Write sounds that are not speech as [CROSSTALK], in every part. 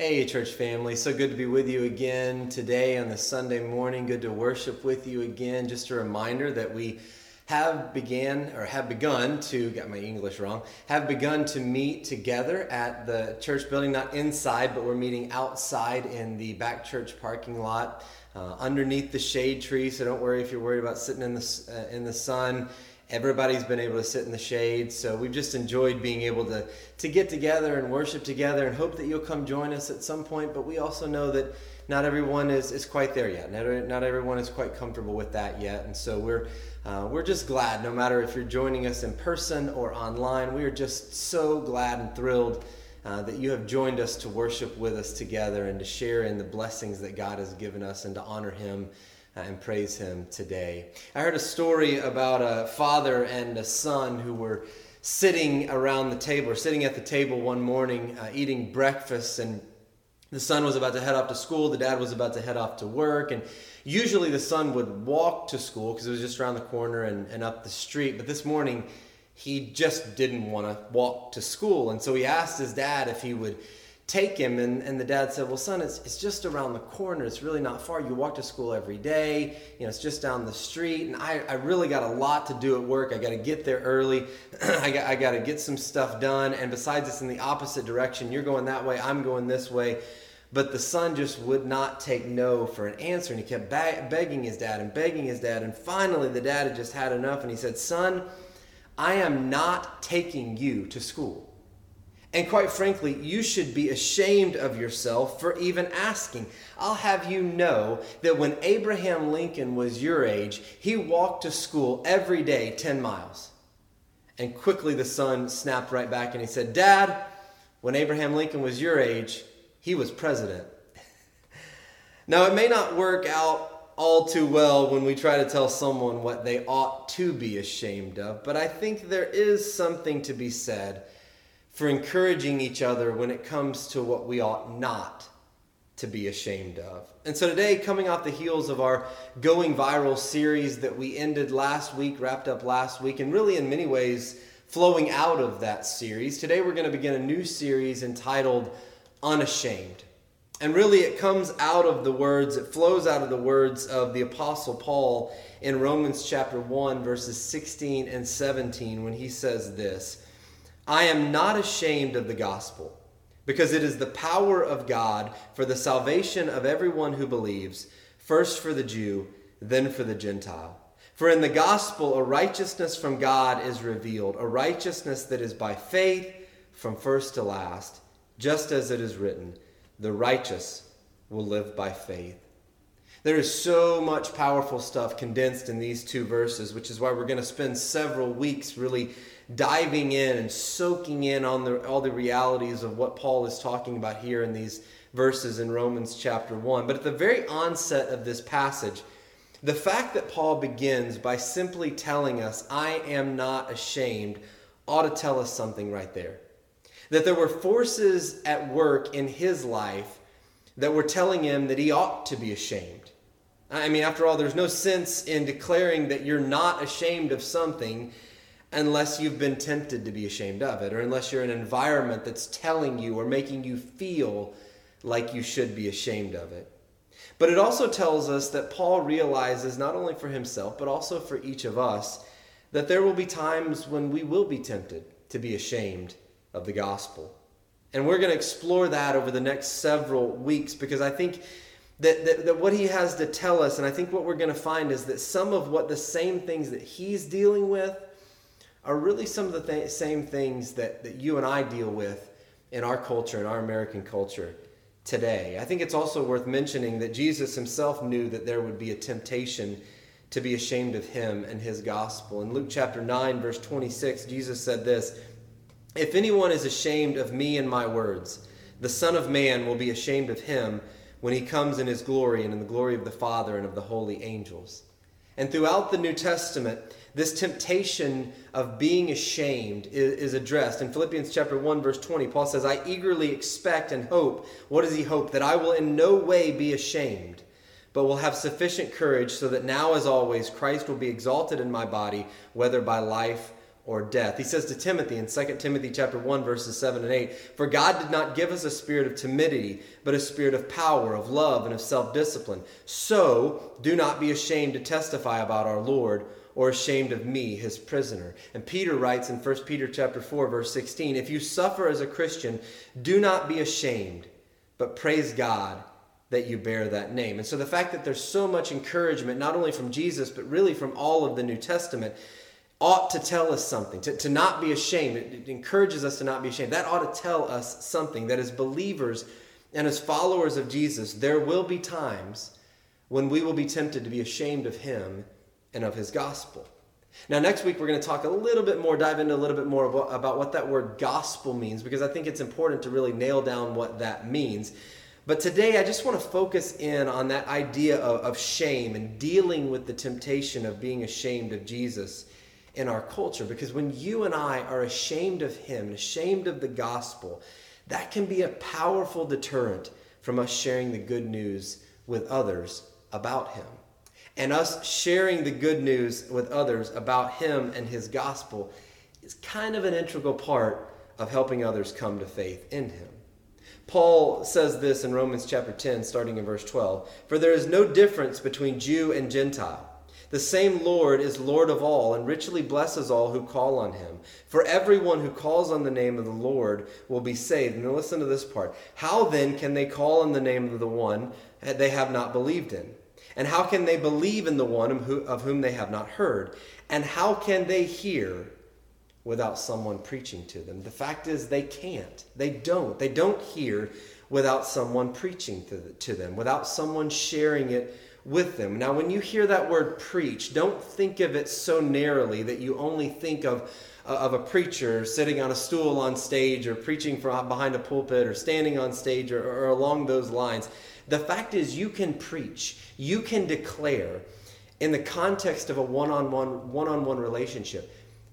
Hey, church family. So good to be with you again today on the Sunday morning. Good to worship with you again. Just a reminder that we have began or have begun to got my English wrong. Have begun to meet together at the church building, not inside, but we're meeting outside in the back church parking lot, uh, underneath the shade tree. So don't worry if you're worried about sitting in the uh, in the sun everybody's been able to sit in the shade so we've just enjoyed being able to to get together and worship together and hope that you'll come join us at some point but we also know that not everyone is, is quite there yet. Not, not everyone is quite comfortable with that yet and so we're uh, we're just glad no matter if you're joining us in person or online we are just so glad and thrilled uh, that you have joined us to worship with us together and to share in the blessings that god has given us and to honor him and praise him today. I heard a story about a father and a son who were sitting around the table, or sitting at the table one morning uh, eating breakfast, and the son was about to head off to school, the dad was about to head off to work, and usually the son would walk to school because it was just around the corner and, and up the street, but this morning he just didn't want to walk to school, and so he asked his dad if he would take him. And, and the dad said, Well, son, it's, it's just around the corner. It's really not far. You walk to school every day. You know, it's just down the street. And I, I really got a lot to do at work. I got to get there early. [CLEARS THROAT] I got, I got to get some stuff done. And besides, it's in the opposite direction. You're going that way. I'm going this way. But the son just would not take no for an answer. And he kept begging his dad and begging his dad. And finally, the dad had just had enough. And he said, Son, I am not taking you to school. And quite frankly, you should be ashamed of yourself for even asking. I'll have you know that when Abraham Lincoln was your age, he walked to school every day 10 miles. And quickly the son snapped right back and he said, Dad, when Abraham Lincoln was your age, he was president. [LAUGHS] now, it may not work out all too well when we try to tell someone what they ought to be ashamed of, but I think there is something to be said for encouraging each other when it comes to what we ought not to be ashamed of. And so today, coming off the heels of our Going Viral series that we ended last week, wrapped up last week, and really in many ways flowing out of that series, today we're going to begin a new series entitled Unashamed. And really, it comes out of the words, it flows out of the words of the Apostle Paul in Romans chapter 1, verses 16 and 17, when he says this. I am not ashamed of the gospel, because it is the power of God for the salvation of everyone who believes, first for the Jew, then for the Gentile. For in the gospel, a righteousness from God is revealed, a righteousness that is by faith from first to last, just as it is written, the righteous will live by faith. There is so much powerful stuff condensed in these two verses, which is why we're going to spend several weeks really diving in and soaking in on the, all the realities of what Paul is talking about here in these verses in Romans chapter 1. But at the very onset of this passage, the fact that Paul begins by simply telling us, I am not ashamed, ought to tell us something right there. That there were forces at work in his life that were telling him that he ought to be ashamed. I mean, after all, there's no sense in declaring that you're not ashamed of something unless you've been tempted to be ashamed of it, or unless you're in an environment that's telling you or making you feel like you should be ashamed of it. But it also tells us that Paul realizes, not only for himself, but also for each of us, that there will be times when we will be tempted to be ashamed of the gospel. And we're going to explore that over the next several weeks because I think that, that, that, what he has to tell us, and I think what we're going to find is that some of what the same things that he's dealing with are really some of the th- same things that, that you and I deal with in our culture, in our American culture today. I think it's also worth mentioning that Jesus himself knew that there would be a temptation to be ashamed of him and his gospel. In Luke chapter 9, verse 26, Jesus said this If anyone is ashamed of me and my words, the Son of Man will be ashamed of him when he comes in his glory and in the glory of the Father and of the holy angels. And throughout the New Testament, this temptation of being ashamed is, is, addressed. In Philippians chapter 1, verse 20, Paul says, I eagerly expect and hope. What does he hope? That I will in no way be ashamed, but will have sufficient courage so that now, as always, Christ will be exalted in my body, whether by life or death. He says to Timothy in 2 Timothy chapter 1 verses 7 and 8, "For God did not give us a spirit of timidity, but a spirit of power, of love, and of self-discipline. So, do not be ashamed to testify about our Lord or ashamed of me, his prisoner." And Peter writes in 1 Peter chapter 4 verse 16, "If you suffer as a Christian, do not be ashamed, but praise God that you bear that name." And so the fact that there's so much encouragement not only from Jesus, but really from all of the New Testament ought to tell us something, to, to not be ashamed. It, it encourages us to not be ashamed. That ought to tell us something that as believers and as followers of Jesus, there will be times when we will be tempted to be ashamed of Him and of His gospel. Now, next week, we're going to talk a little bit more, dive into a little bit more about, what that word gospel means, because I think it's important to really nail down what that means. But today, I just want to focus in on that idea of, of shame and dealing with the temptation of being ashamed of Jesus in our culture because when you and I are ashamed of Him, ashamed of the gospel, that can be a powerful deterrent from us sharing the good news with others about Him. And us sharing the good news with others about Him and His gospel is kind of an integral part of helping others come to faith in Him. Paul says this in Romans chapter 10, starting in verse 12 For there is no difference between Jew and Gentile the same Lord is Lord of all and richly blesses all who call on him. For everyone who calls on the name of the Lord will be saved. And listen to this part. How then can they call on the name of the one they have not believed in? And how can they believe in the one of whom they have not heard? And how can they hear without someone preaching to them? The fact is, they can't. They don't. They don't hear without someone preaching to them, without someone sharing it with them. Now, when you hear that word preach, don't think of it so narrowly that you only think of, uh, of a preacher sitting on a stool on stage or preaching from behind a pulpit or standing on stage or, or along those lines. The fact is, you can preach, you can declare in the context of a one on one, one on one relationship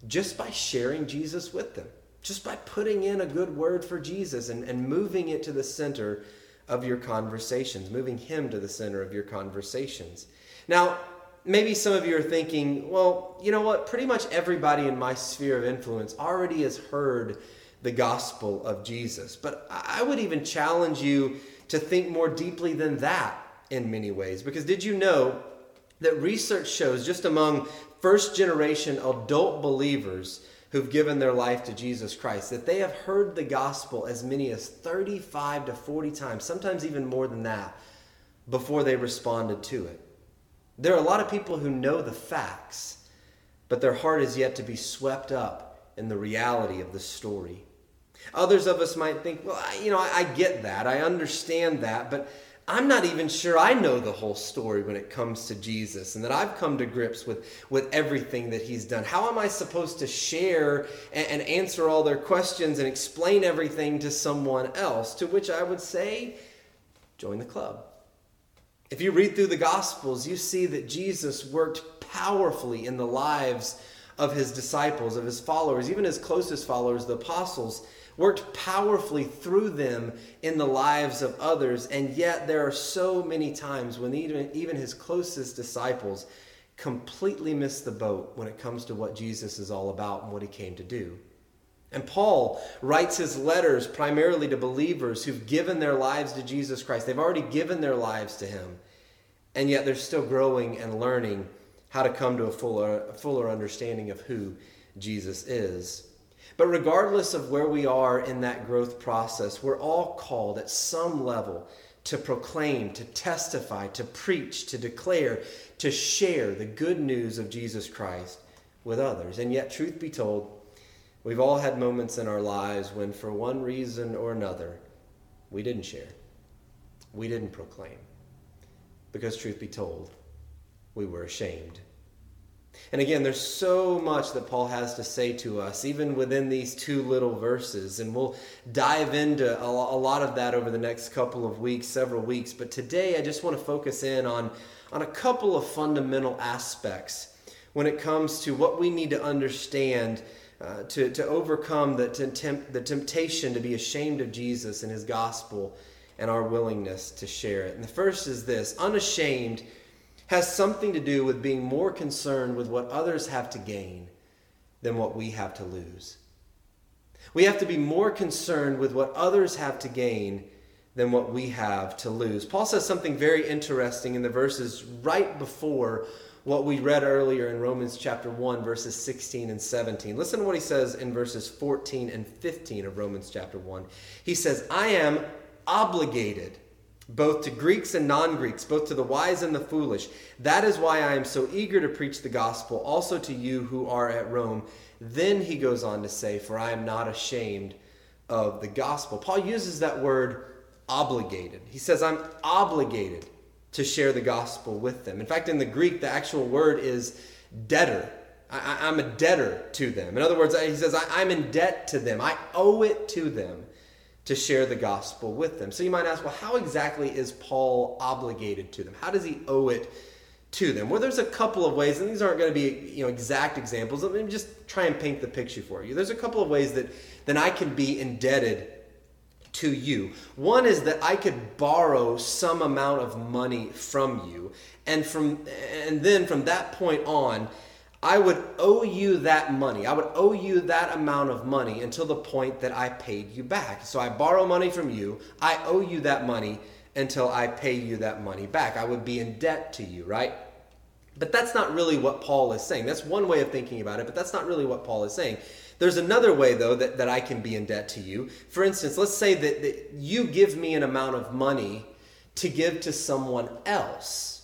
just by sharing Jesus with them, just by putting in a good word for Jesus and, and moving it to the center of your conversations, moving Him to the center of your conversations. Now, maybe some of you are thinking, well, you know what? Pretty much everybody in my sphere of influence already has heard the gospel of Jesus. But I would even challenge you to think more deeply than that in many ways. Because did you know that research shows just among first generation adult believers, who've given their life to Jesus Christ, that they have heard the gospel as many as 35 to 40 times, sometimes even more than that, before they responded to it. There are a lot of people who know the facts, but their heart is yet to be swept up in the reality of the story. Others of us might think, well, I, you know, I, I get that. I understand that. But I'm not even sure I know the whole story when it comes to Jesus and that I've come to grips with, with everything that he's done. How am I supposed to share and, and answer all their questions and explain everything to someone else? To which I would say, join the club. If you read through the Gospels, you see that Jesus worked powerfully in the lives of his disciples, of his followers, even his closest followers, the apostles worked powerfully through them in the lives of others. And yet, there are so many times when even, even his closest disciples completely miss the boat when it comes to what Jesus is all about and what he came to do. And Paul writes his letters primarily to believers who've given their lives to Jesus Christ. They've already given their lives to him, and yet they're still growing and learning how to come to a fuller, fuller understanding of who Jesus is. But regardless of where we are in that growth process, we're all called at some level to proclaim, to testify, to preach, to declare, to share the good news of Jesus Christ with others. And yet, truth be told, we've all had moments in our lives when, for one reason or another, we didn't share, we didn't proclaim. Because, truth be told, we were ashamed. And again, there's so much that Paul has to say to us, even within these two little verses. And we'll dive into a lot of that over the next couple of weeks, several weeks. But today, I just want to focus in on, on a couple of fundamental aspects when it comes to what we need to understand uh, to, to overcome the, to tempt, the temptation to be ashamed of Jesus and his gospel and our willingness to share it. And the first is this unashamed has something to do with being more concerned with what others have to gain than what we have to lose. We have to be more concerned with what others have to gain than what we have to lose. Paul says something very interesting in the verses right before what we read earlier in Romans chapter 1, verses 16 and 17. Listen to what he says in verses 14 and 15 of Romans chapter 1. He says, I am obligated both to Greeks and non Greeks, both to the wise and the foolish. That is why I am so eager to preach the gospel also to you who are at Rome. Then he goes on to say, For I am not ashamed of the gospel. Paul uses that word obligated. He says, I'm obligated to share the gospel with them. In fact, in the Greek, the actual word is debtor. I, am a debtor to them. In other words, he says, I, I'm in debt to them. I owe it to them to share the gospel with them. So you might ask, well, how exactly is Paul obligated to them? How does he owe it to them? Well, there's a couple of ways, and these aren't going to be you know exact examples. Let me just try and paint the picture for you. There's a couple of ways that then I can be indebted to you. One is that I could borrow some amount of money from you, and from and then from that point on, I would owe you that money. I would owe you that amount of money until the point that I paid you back. So I borrow money from you. I owe you that money until I pay you that money back. I would be in debt to you, right? But that's not really what Paul is saying. That's one way of thinking about it, but that's not really what Paul is saying. There's another way, though, that, that I can be in debt to you. For instance, let's say that, that you give me an amount of money to give to someone else.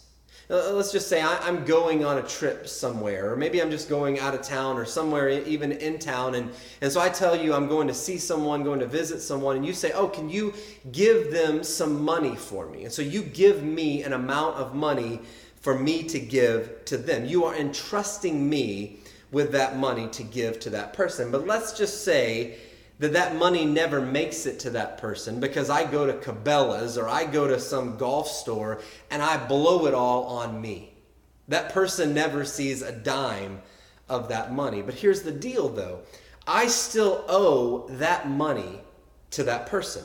Uh, let's just say I, am going on a trip somewhere, or maybe I'm just going out of town or somewhere even in town. And, and so I tell you I'm going to see someone, going to visit someone, and you say, Oh, can you give them some money for me? And so you give me an amount of money for me to give to them. You are entrusting me with that money to give to that person. But let's just say that that money never makes it to that person because I go to Cabela's or I go to some golf store and I blow it all on me. That person never sees a dime of that money. But here's the deal though I still owe that money to that person.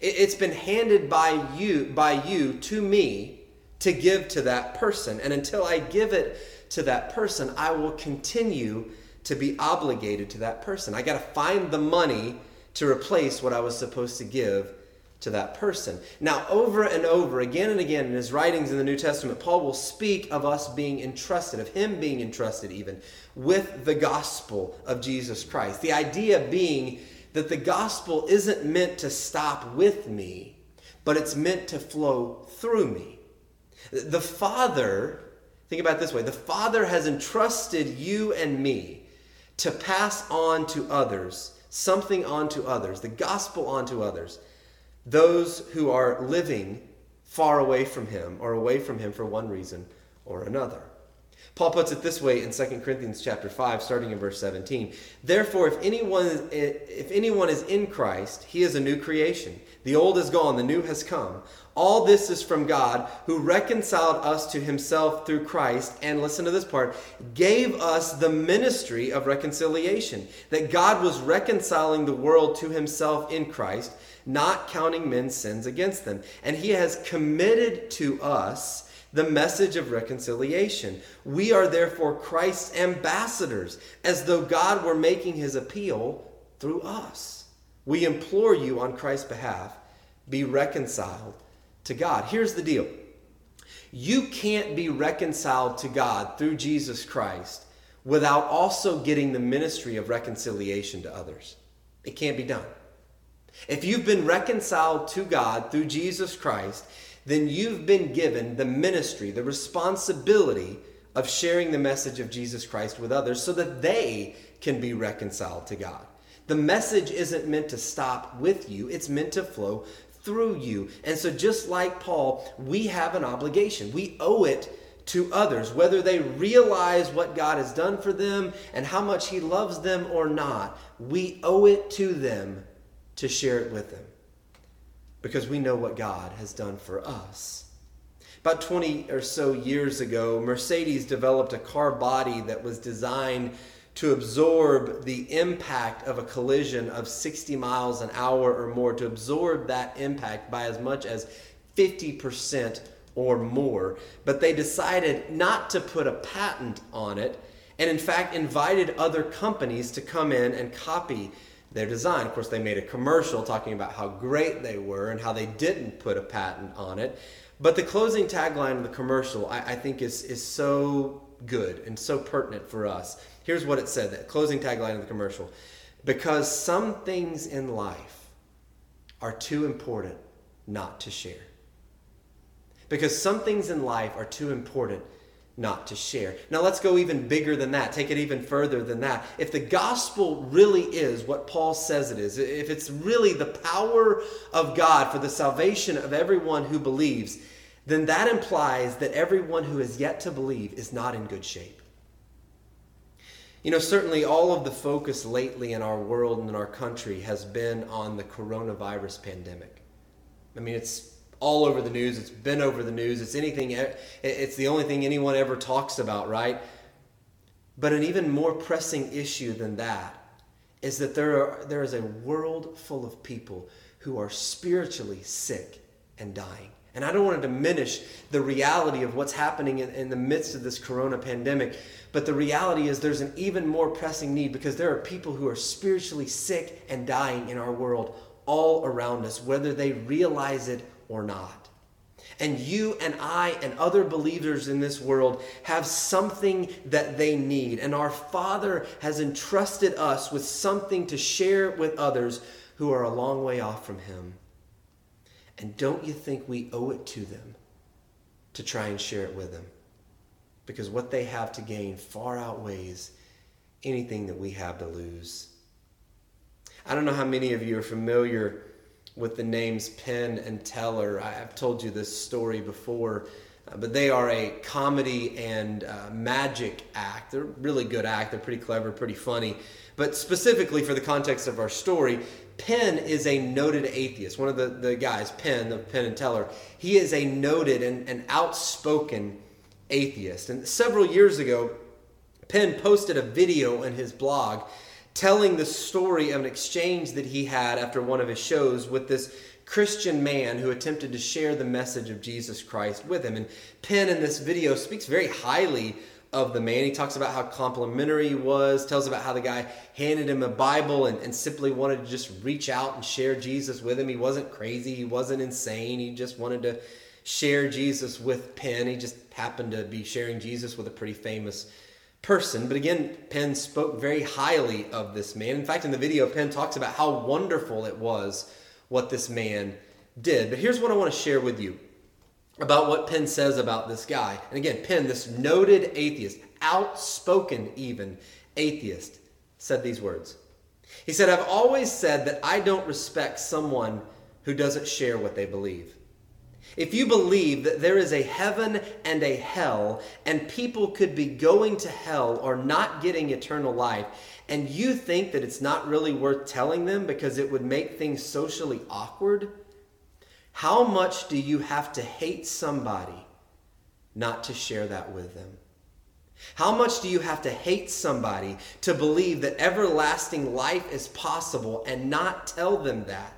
It's been handed by you, by you to me to give to that person. And until I give it to that person, I will continue to be obligated to that person. I got to find the money to replace what I was supposed to give to that person. Now, over and over, again and again in his writings in the New Testament, Paul will speak of us being entrusted, of him being entrusted even, with the gospel of Jesus Christ. The idea being that the gospel isn't meant to stop with me, but it's meant to flow through me. The Father Think about this way the Father has entrusted you and me to pass on to others something on to others, the gospel on to others, those who are living far away from Him or away from Him for one reason or another. Paul puts it this way in 2 Corinthians chapter 5 starting in verse 17. Therefore if anyone if anyone is in Christ, he is a new creation. The old is gone, the new has come. All this is from God, who reconciled us to himself through Christ, and listen to this part, gave us the ministry of reconciliation. That God was reconciling the world to himself in Christ, not counting men's sins against them. And he has committed to us the message of reconciliation. We are therefore Christ's ambassadors, as though God were making his appeal through us. We implore you on Christ's behalf, be reconciled to God. Here's the deal you can't be reconciled to God through Jesus Christ without also getting the ministry of reconciliation to others. It can't be done. If you've been reconciled to God through Jesus Christ, then you've been given the ministry, the responsibility of sharing the message of Jesus Christ with others so that they can be reconciled to God. The message isn't meant to stop with you, it's meant to flow through you. And so, just like Paul, we have an obligation. We owe it to others, whether they realize what God has done for them and how much He loves them or not. We owe it to them to share it with them because we know what God has done for us. About 20 or so years ago, Mercedes developed a car body that was designed to absorb the impact of a collision of 60 miles an hour or more, to absorb that impact by as much as 50% or more. But they decided not to put a patent on it and in fact invited other companies to come in and copy their design. Of course, they made a commercial talking about how great they were and how they didn't put a patent on it. But the closing tagline of the commercial, I, I think, is, is so good and so pertinent for us. Here's what it said the closing tagline of the commercial Because some things in life are too important not to share. Because some things in life are too important not to share. Now let's go even bigger than that, take it even further than that. If the gospel really is what Paul says it is, if it's really the power of God for the salvation of everyone who believes, then that implies that everyone who has yet to believe is not in good shape. You know, certainly all of the focus lately in our world and in our country has been on the coronavirus pandemic. I mean, it's all over the news. It's been over the news. It's anything. It's the only thing anyone ever talks about, right? But an even more pressing issue than that is that there are there is a world full of people who are spiritually sick and dying. And I don't want to diminish the reality of what's happening in, in, the midst of this corona pandemic, but the reality is there's an even more pressing need because there are people who are spiritually sick and dying in our world all around us, whether they realize it or not. And you and I and other believers in this world have something that they need. And our Father has entrusted us with something to share with others who are a long way off from Him. And don't you think we owe it to them to try and share it with them? Because what they have to gain far outweighs anything that we have to lose. I don't know how many of you are familiar with the names Penn and Teller. I've told you this story before, uh, but they are a comedy and uh, magic act. They're a really good act. They're pretty clever, pretty funny. But specifically for the context of our story, Penn is a noted atheist. One of the, the guys, Penn, of Penn and Teller, he is a noted and, and outspoken atheist. And several years ago, Penn posted a video in his blog telling the story of an exchange that he had after one of his shows with this Christian man who attempted to share the message of Jesus Christ with him. And Penn in this video speaks very highly of the man. He talks about how complimentary he was, tells about how the guy handed him a Bible and, and simply wanted to just reach out and share Jesus with him. He wasn't crazy, he wasn't insane, he just wanted to share Jesus with Penn. He just happened to be sharing Jesus with a pretty famous person. But again, Penn spoke very highly of this man. In fact, in the video, Penn talks about how wonderful it was what this man did. But here's what I want to share with you about what Penn says about this guy. And again, Penn, this noted atheist, outspoken even atheist, said these words. He said, I've always said that I don't respect someone who doesn't share what they believe. If you believe that there is a heaven and a hell, and people could be going to hell or not getting eternal life, and you think that it's not really worth telling them because it would make things socially awkward, how much do you have to hate somebody not to share that with them? How much do you have to hate somebody to believe that everlasting life is possible and not tell them that?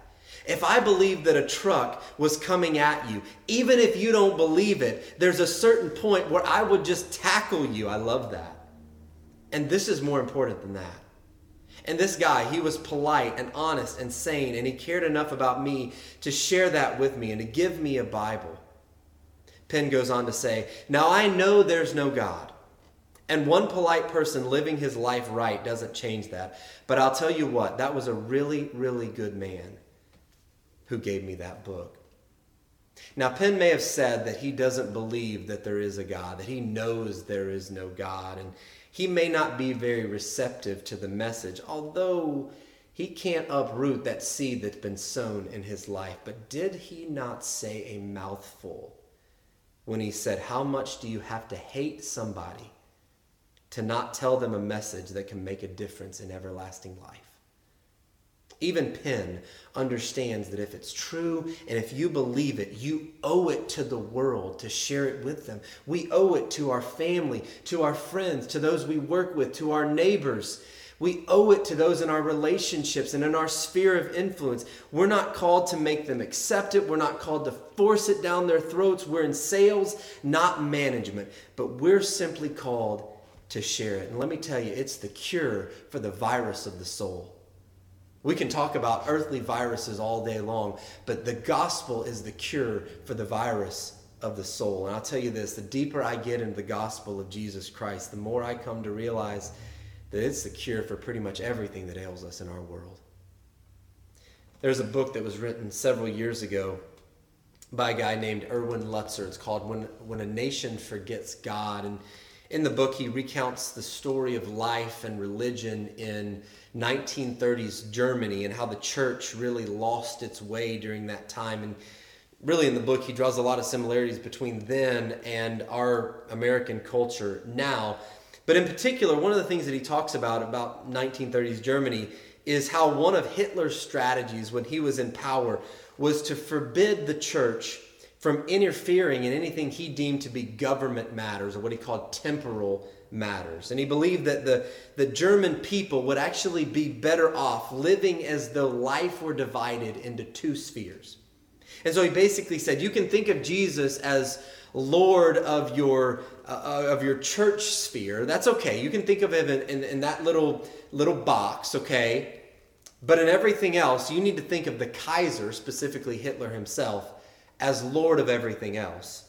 If I believe that a truck was coming at you, even if you don't believe it, there's a certain point where I would just tackle you. I love that. And this is more important than that. And this guy, he was polite and honest and sane, and he cared enough about me to share that with me and to give me a Bible. Penn goes on to say, Now I know there's no God. And one polite person living his life right doesn't change that. But I'll tell you what, that was a really, really good man who gave me that book. Now, Penn may have said that he doesn't believe that there is a God, that he knows there is no God, and he may not be very receptive to the message, although he can't uproot that seed that's been sown in his life. But did he not say a mouthful when he said, How much do you have to hate somebody to not tell them a message that can make a difference in everlasting life? Even Penn understands that if it's true and if you believe it, you owe it to the world to share it with them. We owe it to our family, to our friends, to those we work with, to our neighbors. We owe it to those in our relationships and in our sphere of influence. We're not called to make them accept it. We're not called to force it down their throats. We're in sales, not management. But we're simply called to share it. And let me tell you, it's the cure for the virus of the soul. We can talk about earthly viruses all day long, but the gospel is the cure for the virus of the soul. And I'll tell you this the deeper I get into the gospel of Jesus Christ, the more I come to realize that it's the cure for pretty much everything that ails us in our world. There's a book that was written several years ago by a guy named Erwin Lutzer. It's called When, when a Nation Forgets God. And in the book, he recounts the story of life and religion in 1930s Germany and how the church really lost its way during that time. And really, in the book, he draws a lot of similarities between then and our American culture now. But in particular, one of the things that he talks about about 1930s Germany is how one of Hitler's strategies when he was in power was to forbid the church from interfering in anything he deemed to be government matters or what he called temporal matters. And he believed that the, the German people would actually be better off living as though life were divided into two spheres. And so he basically said, you can think of Jesus as Lord of your uh, of your church sphere. That's okay. You can think of him in, in, in that little little box, okay? But in everything else, you need to think of the Kaiser, specifically Hitler himself, as Lord of everything else.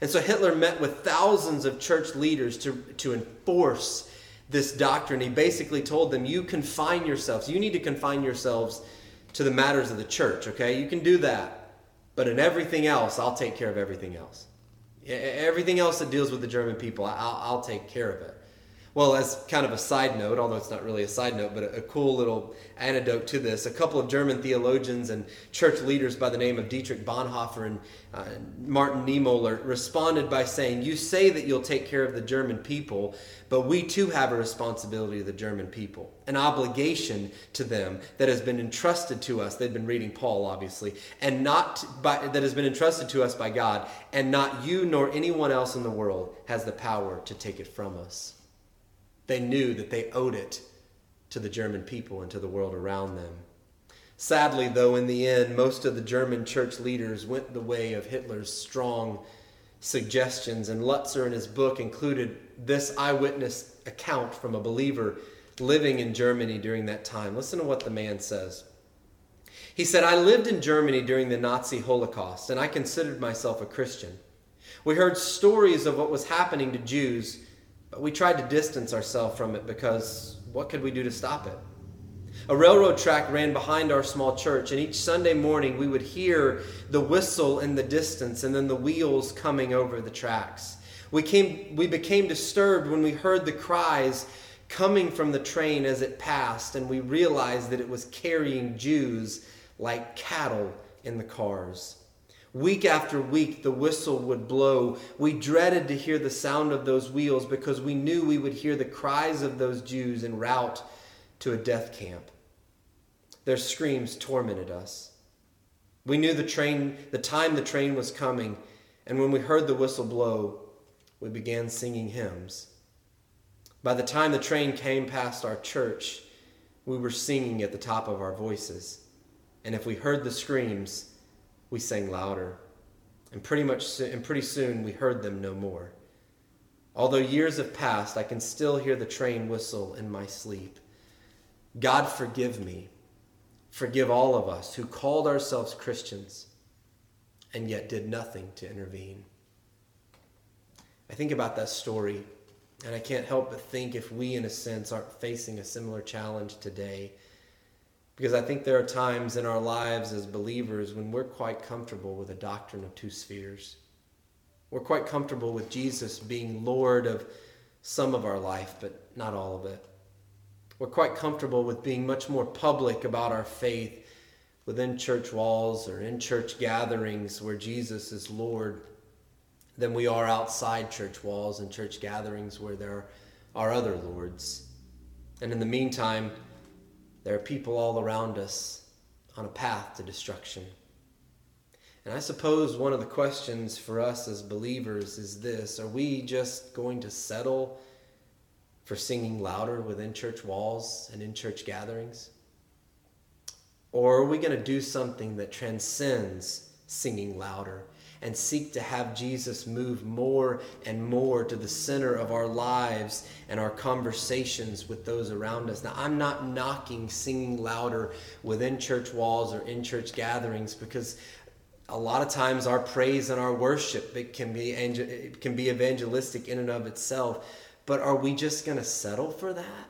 And so Hitler met with thousands of church leaders to, to enforce this doctrine. He basically told them, You confine yourselves, you need to confine yourselves to the matters of the church, okay? You can do that. But in everything else, I'll take care of everything else. Everything else that deals with the German people, I'll, I'll take care of it. Well, as kind of a side note, although it's not really a side note, but a, a, cool little anecdote to this, a couple of German theologians and church leaders by the name of Dietrich Bonhoeffer and uh, Martin Niemöller responded by saying, You say that you'll take care of the German people, but we too have a responsibility to the German people, an obligation to them that has been entrusted to us. They've been reading Paul, obviously, and not by, that has been entrusted to us by God, and not you nor anyone else in the world has the power to take it from us. They knew that they owed it to the German people and to the world around them. Sadly, though, in the end, most of the German church leaders went the way of Hitler's strong suggestions, and Lutzer in his book included this eyewitness account from a believer living in Germany during that time. Listen to what the man says. He said, I lived in Germany during the Nazi Holocaust, and I considered myself a Christian. We heard stories of what was happening to Jews we tried to distance ourselves from it because what could we do to stop it? A railroad track ran behind our small church, and each Sunday morning we would hear the whistle in the distance and then the wheels coming over the tracks. We, came, we became disturbed when we heard the cries coming from the train as it passed, and we realized that it was carrying Jews like cattle in the cars. Week after week, the whistle would blow. We dreaded to hear the sound of those wheels because we knew we would hear the cries of those Jews en route to a death camp. Their screams tormented us. We knew the train, the time the train was coming, and when we heard the whistle blow, we began singing hymns. By the time the train came past our church, we were singing at the top of our voices. And if we heard the screams, we sang louder. And pretty much and pretty soon we heard them no more. Although years have passed, I can still hear the train whistle in my sleep. God forgive me. Forgive all of us who called ourselves Christians and yet did nothing to intervene. I think about that story, and I can't help but think if we, in a sense, aren't facing a similar challenge today because I think there are times in our lives as believers when we're quite comfortable with a doctrine of two spheres. We're quite comfortable with Jesus being Lord of some of our life, but not all of it. We're quite comfortable with being much more public about our faith within church walls or in church gatherings where Jesus is Lord than we are outside church walls and church gatherings where there are other lords. And in the meantime, there are people all around us on a path to destruction. And I suppose one of the questions for us as believers is this Are we just going to settle for singing louder within church walls and in church gatherings? Or are we going to do something that transcends singing louder and seek to have Jesus move more and more to the center of our lives and our conversations with those around us. Now, I'm not knocking singing louder within church walls or in church gatherings because a lot of times our praise and our worship it can be it can be evangelistic in and of itself but are we just going to settle for that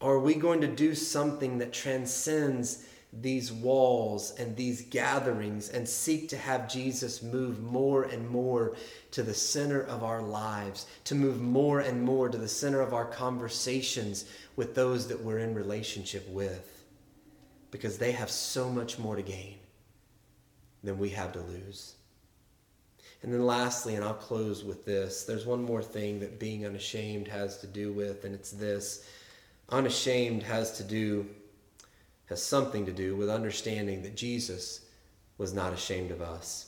or are we going to do something that transcends these walls and these gatherings and seek to have Jesus move more and more to the center of our lives, to move more and more to the center of our conversations with those that we're in relationship with, because they have so much more to gain than we have to lose. And then, lastly, and I'll close with this there's one more thing that being unashamed has to do with, and it's this unashamed has to do has something to do with understanding that Jesus was not ashamed of us.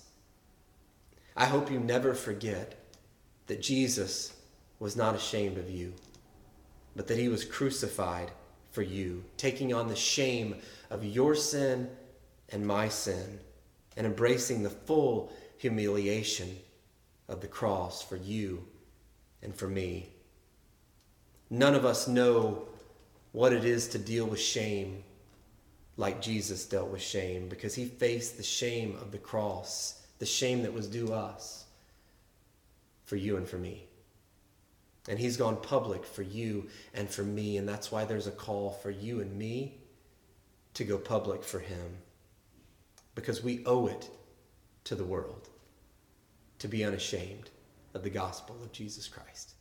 I hope you never forget that Jesus was not ashamed of you, but that he was crucified for you, taking on the shame of your sin and my sin, and embracing the full humiliation of the cross for you and for me. None of us know what it is to deal with shame like Jesus dealt with shame because he faced the shame of the cross, the shame that was due us for you and for me. And he's gone public for you and for me, and that's why there's a call for you and me to go public for him because we owe it to the world to be unashamed of the gospel of Jesus Christ.